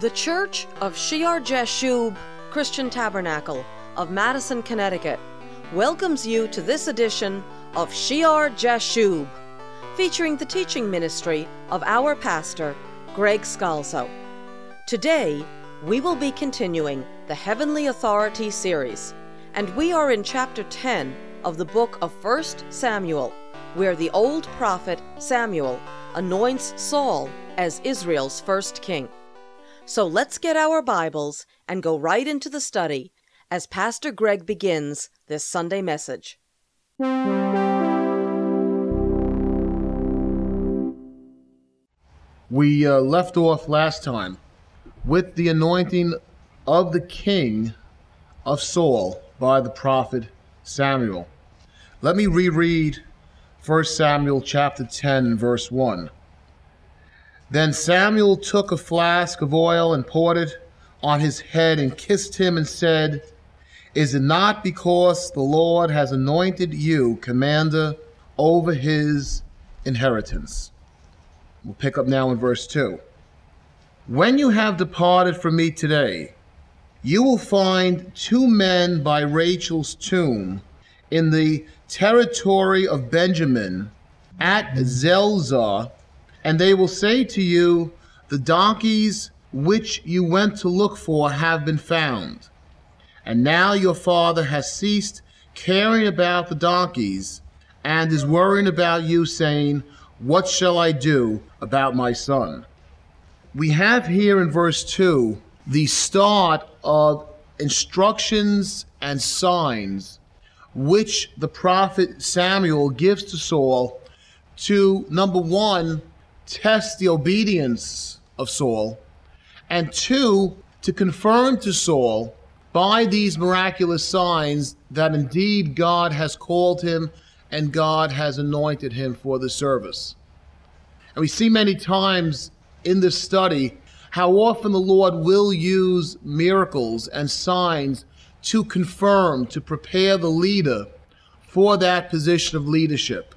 The Church of Shear Jashub Christian Tabernacle of Madison, Connecticut welcomes you to this edition of Shear Jashub, featuring the teaching ministry of our pastor, Greg Scalzo. Today, we will be continuing the Heavenly Authority series, and we are in chapter 10 of the book of 1 Samuel, where the old prophet Samuel anoints Saul as Israel's first king. So let's get our Bibles and go right into the study as Pastor Greg begins this Sunday message. We uh, left off last time with the anointing of the king of Saul by the prophet Samuel. Let me reread 1 Samuel chapter 10 verse 1. Then Samuel took a flask of oil and poured it on his head and kissed him and said, Is it not because the Lord has anointed you commander over his inheritance? We'll pick up now in verse 2. When you have departed from me today, you will find two men by Rachel's tomb in the territory of Benjamin at Zelzah, and they will say to you, The donkeys which you went to look for have been found. And now your father has ceased caring about the donkeys and is worrying about you, saying, What shall I do about my son? We have here in verse 2 the start of instructions and signs which the prophet Samuel gives to Saul to, number one, test the obedience of Saul, and two, to confirm to Saul by these miraculous signs that indeed God has called him and God has anointed him for the service. And we see many times in this study how often the Lord will use miracles and signs to confirm, to prepare the leader for that position of leadership.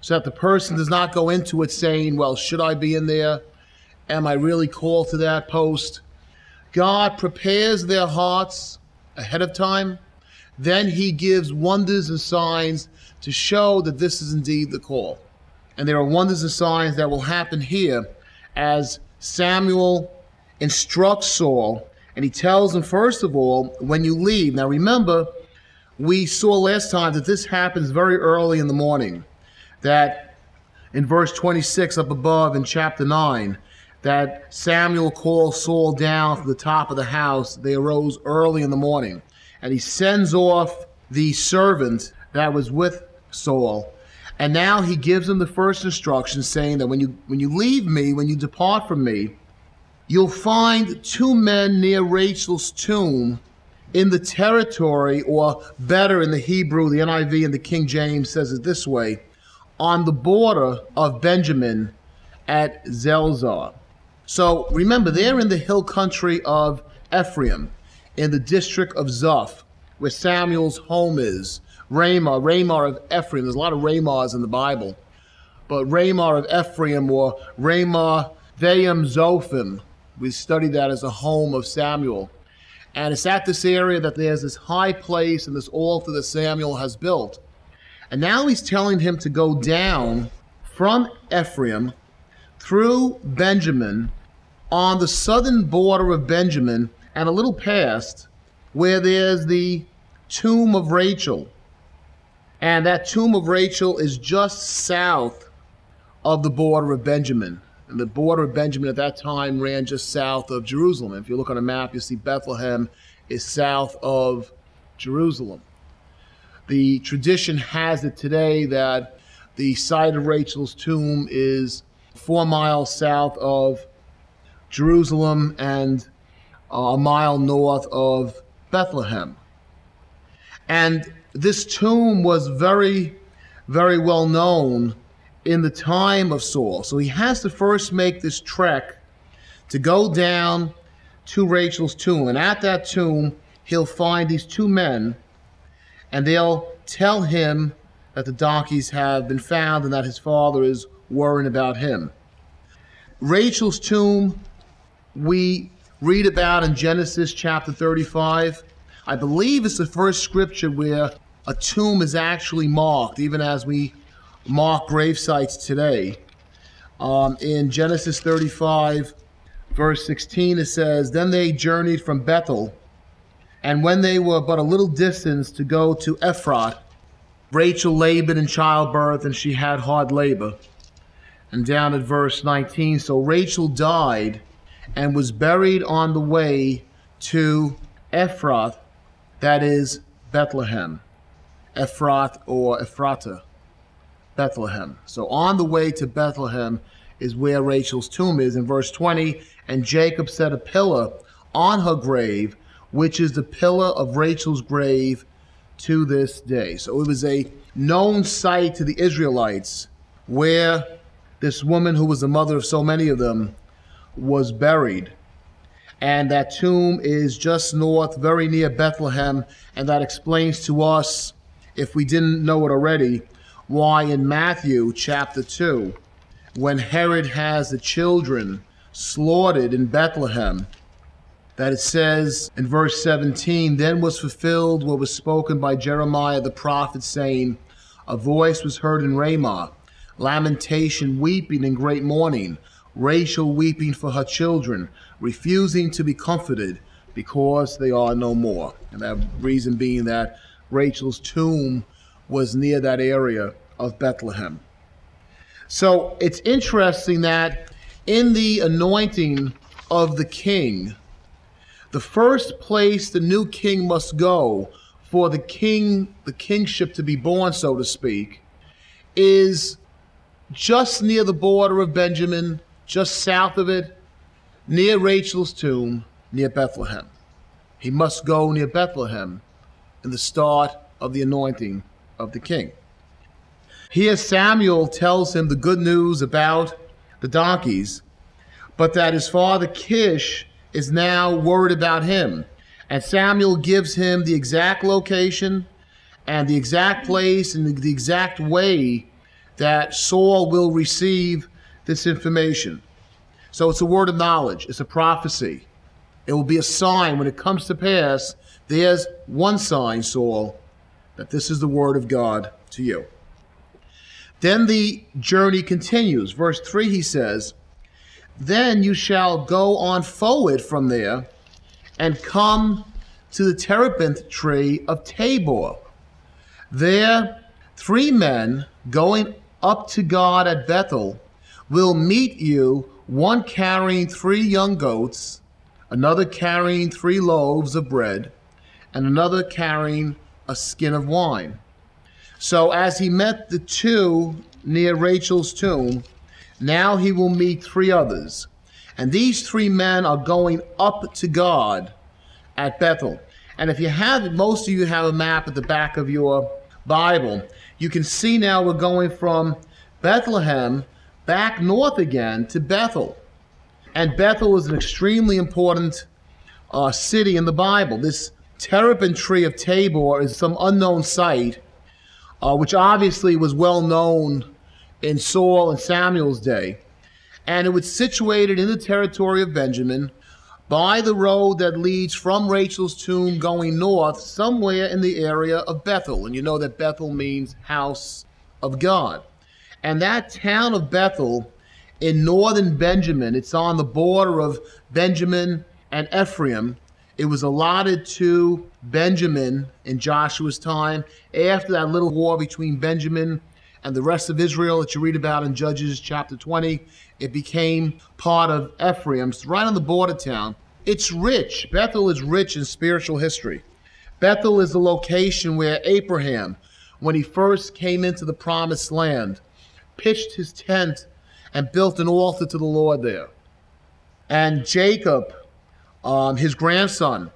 So that the person does not go into it saying, Well, should I be in there? Am I really called to that post? God prepares their hearts ahead of time. Then he gives wonders and signs to show that this is indeed the call. And there are wonders and signs that will happen here as Samuel instructs Saul and he tells him, first of all, when you leave. Now remember, we saw last time that this happens very early in the morning. That in verse 26 up above in chapter 9, that Samuel calls Saul down from the top of the house. They arose early in the morning. And he sends off the servant that was with Saul. And now he gives him the first instruction saying that when you when you leave me, when you depart from me, you'll find two men near Rachel's tomb in the territory, or better in the Hebrew, the NIV and the King James says it this way, on the border of Benjamin at Zelzah. So remember, they're in the hill country of Ephraim, in the district of Zuph, where Samuel's home is. Ramah, Ramah of Ephraim. There's a lot of Ramahs in the Bible. But Ramah of Ephraim or Ramah Vayam Zophim, we study that as a home of Samuel. And it's at this area that there's this high place and this altar that Samuel has built. And now he's telling him to go down from Ephraim through Benjamin on the southern border of Benjamin and a little past where there's the tomb of Rachel. And that tomb of Rachel is just south of the border of Benjamin. And the border of Benjamin at that time ran just south of Jerusalem. If you look on a map, you see Bethlehem is south of Jerusalem. The tradition has it today that the site of Rachel's tomb is four miles south of Jerusalem and uh, a mile north of Bethlehem. And this tomb was very, very well known in the time of Saul. So he has to first make this trek to go down to Rachel's tomb. And at that tomb, he'll find these two men, and they'll tell him that the donkeys have been found and that his father is worrying about him. Rachel's tomb we read about in Genesis chapter 35. I believe it's the first scripture where a tomb is actually marked, even as we mark grave sites today. Um, in Genesis 35, verse 16, it says, Then they journeyed from Bethel, and when they were but a little distance to go to Ephrath, Rachel labored in childbirth, and she had hard labor. And down at verse 19, so Rachel died and was buried on the way to Ephrath, that is Bethlehem. Ephrath or Ephrata, Bethlehem. So on the way to Bethlehem is where Rachel's tomb is in verse 20. And Jacob set a pillar on her grave, which is the pillar of Rachel's grave to this day. So it was a known site to the Israelites where this woman, who was the mother of so many of them, was buried. And that tomb is just north, very near Bethlehem. And that explains to us, if we didn't know it already, why in Matthew chapter 2, when Herod has the children slaughtered in Bethlehem, that it says in verse 17, Then was fulfilled what was spoken by Jeremiah the prophet, saying, A voice was heard in Ramah, lamentation, weeping, and great mourning, Rachel weeping for her children, refusing to be comforted because they are no more. And that reason being that Rachel's tomb was near that area of Bethlehem. So it's interesting that in the anointing of the king, the first place the new king must go for the king, the kingship to be born, so to speak, is just near the border of Benjamin, just south of it, near Rachel's tomb, near Bethlehem. He must go near Bethlehem in the start of the anointing of the king. Here, Samuel tells him the good news about the donkeys, but that his father Kish is now worried about him. And Samuel gives him the exact location and the exact place and the exact way that Saul will receive this information. So it's a word of knowledge, it's a prophecy. It will be a sign when it comes to pass. There's one sign, Saul, that this is the word of God to you. Then the journey continues. Verse 3 he says, then you shall go on forward from there and come to the terebinth tree of Tabor. There, three men going up to God at Bethel will meet you, one carrying three young goats, another carrying three loaves of bread, and another carrying a skin of wine. So as he met the two near Rachel's tomb, now he will meet three others. And these three men are going up to God at Bethel. And if you have, most of you have a map at the back of your Bible, you can see now we're going from Bethlehem back north again to Bethel. And Bethel is an extremely important uh, city in the Bible. This terebinth tree of Tabor is some unknown site, uh, which obviously was well known in Saul and Samuel's day. And it was situated in the territory of Benjamin by the road that leads from Rachel's tomb going north, somewhere in the area of Bethel. And you know that Bethel means house of God. And that town of Bethel in northern Benjamin, it's on the border of Benjamin and Ephraim. It was allotted to Benjamin in Joshua's time after that little war between Benjamin and the rest of Israel that you read about in Judges chapter 20. It became part of Ephraim's, right on the border town. It's rich. Bethel is rich in spiritual history. Bethel is the location where Abraham, when he first came into the promised land, pitched his tent and built an altar to the Lord there. And Jacob, um, his grandson,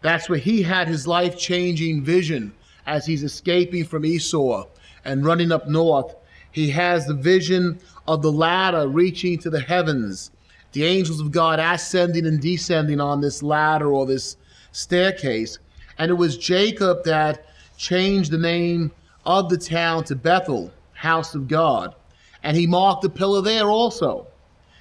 that's where he had his life changing vision as he's escaping from Esau and running up north. He has the vision of the ladder reaching to the heavens, the angels of God ascending and descending on this ladder or this staircase. And it was Jacob that changed the name of the town to Bethel, house of God. And he marked the pillar there also.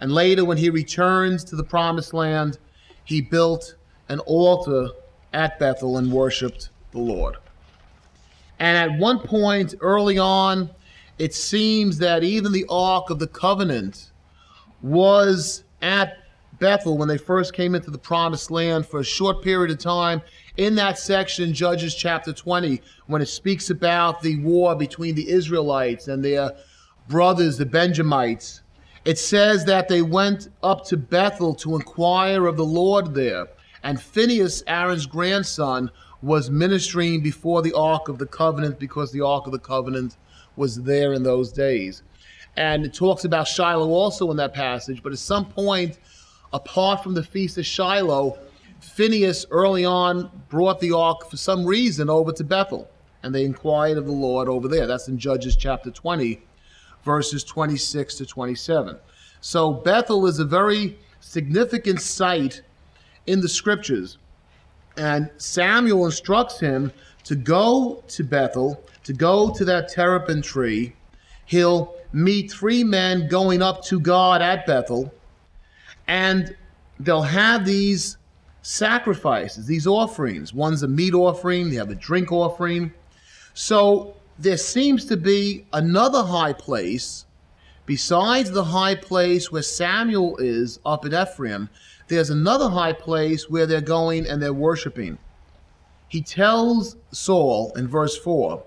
And later, when he returns to the promised land, he built an altar at Bethel and worshiped the Lord. And at one point early on, it seems that even the Ark of the Covenant was at Bethel when they first came into the promised land for a short period of time. In that section, Judges chapter 20, when it speaks about the war between the Israelites and their brothers, the Benjamites, it says that they went up to Bethel to inquire of the Lord there. And Phinehas, Aaron's grandson, was ministering before the Ark of the Covenant because the Ark of the Covenant was there in those days. And it talks about Shiloh also in that passage, but at some point, apart from the Feast of Shiloh, Phineas early on brought the ark for some reason over to Bethel, and they inquired of the Lord over there. That's in Judges chapter 20, verses 26 to 27. So Bethel is a very significant site in the scriptures. And Samuel instructs him to go to Bethel, to go to that terebinth tree. He'll meet three men going up to God at Bethel, and they'll have these sacrifices, these offerings. One's a meat offering, they have a drink offering. So there seems to be another high place besides the high place where Samuel is up at Ephraim. There's another high place where they're going and they're worshiping. He tells Saul in verse 4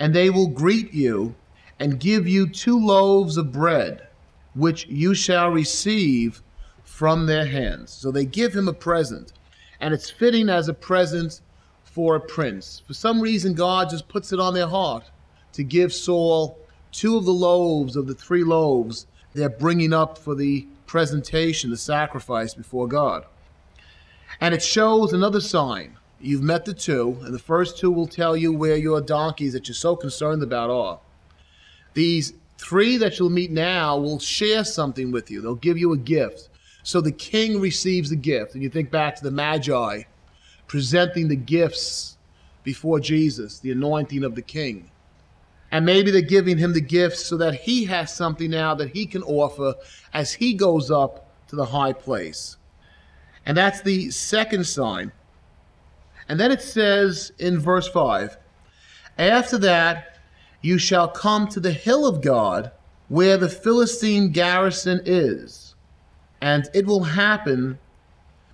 And they will greet you and give you two loaves of bread, which you shall receive from their hands. So they give him a present, and it's fitting as a present for a prince. For some reason, God just puts it on their heart to give Saul two of the loaves of the three loaves they're bringing up for the presentation, the sacrifice before God. And it shows another sign. You've met the two, and the first two will tell you where your donkeys that you're so concerned about are. These three that you'll meet now will share something with you. They'll give you a gift. So the king receives the gift. And you think back to the Magi presenting the gifts before Jesus, the anointing of the king. And maybe they're giving him the gifts so that he has something now that he can offer as he goes up to the high place. And that's the second sign. And then it says in verse 5 After that, you shall come to the hill of God, where the Philistine garrison is. And it will happen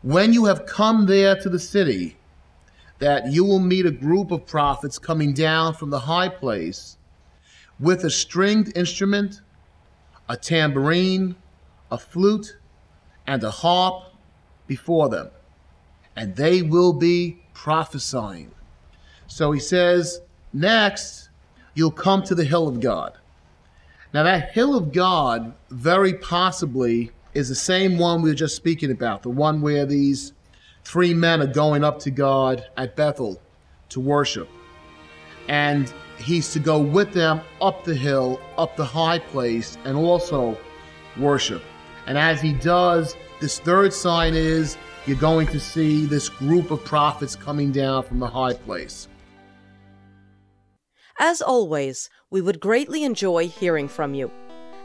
when you have come there to the city that you will meet a group of prophets coming down from the high place with a stringed instrument, a tambourine, a flute, and a harp before them. And they will be prophesying. So he says, next, you'll come to the hill of God. Now, that hill of God very possibly is the same one we were just speaking about, the one where these three men are going up to God at Bethel to worship. And he's to go with them up the hill, up the high place, and also worship. And as he does, this third sign is you're going to see this group of prophets coming down from the high place. As always, we would greatly enjoy hearing from you.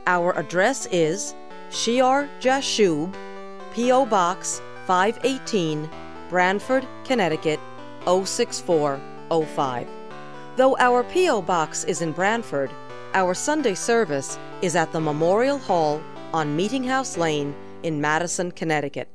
Our address is Shear Jashub, P.O. Box 518, Branford, Connecticut 06405. Though our P.O. Box is in Branford, our Sunday service is at the Memorial Hall on Meeting House Lane in Madison, Connecticut.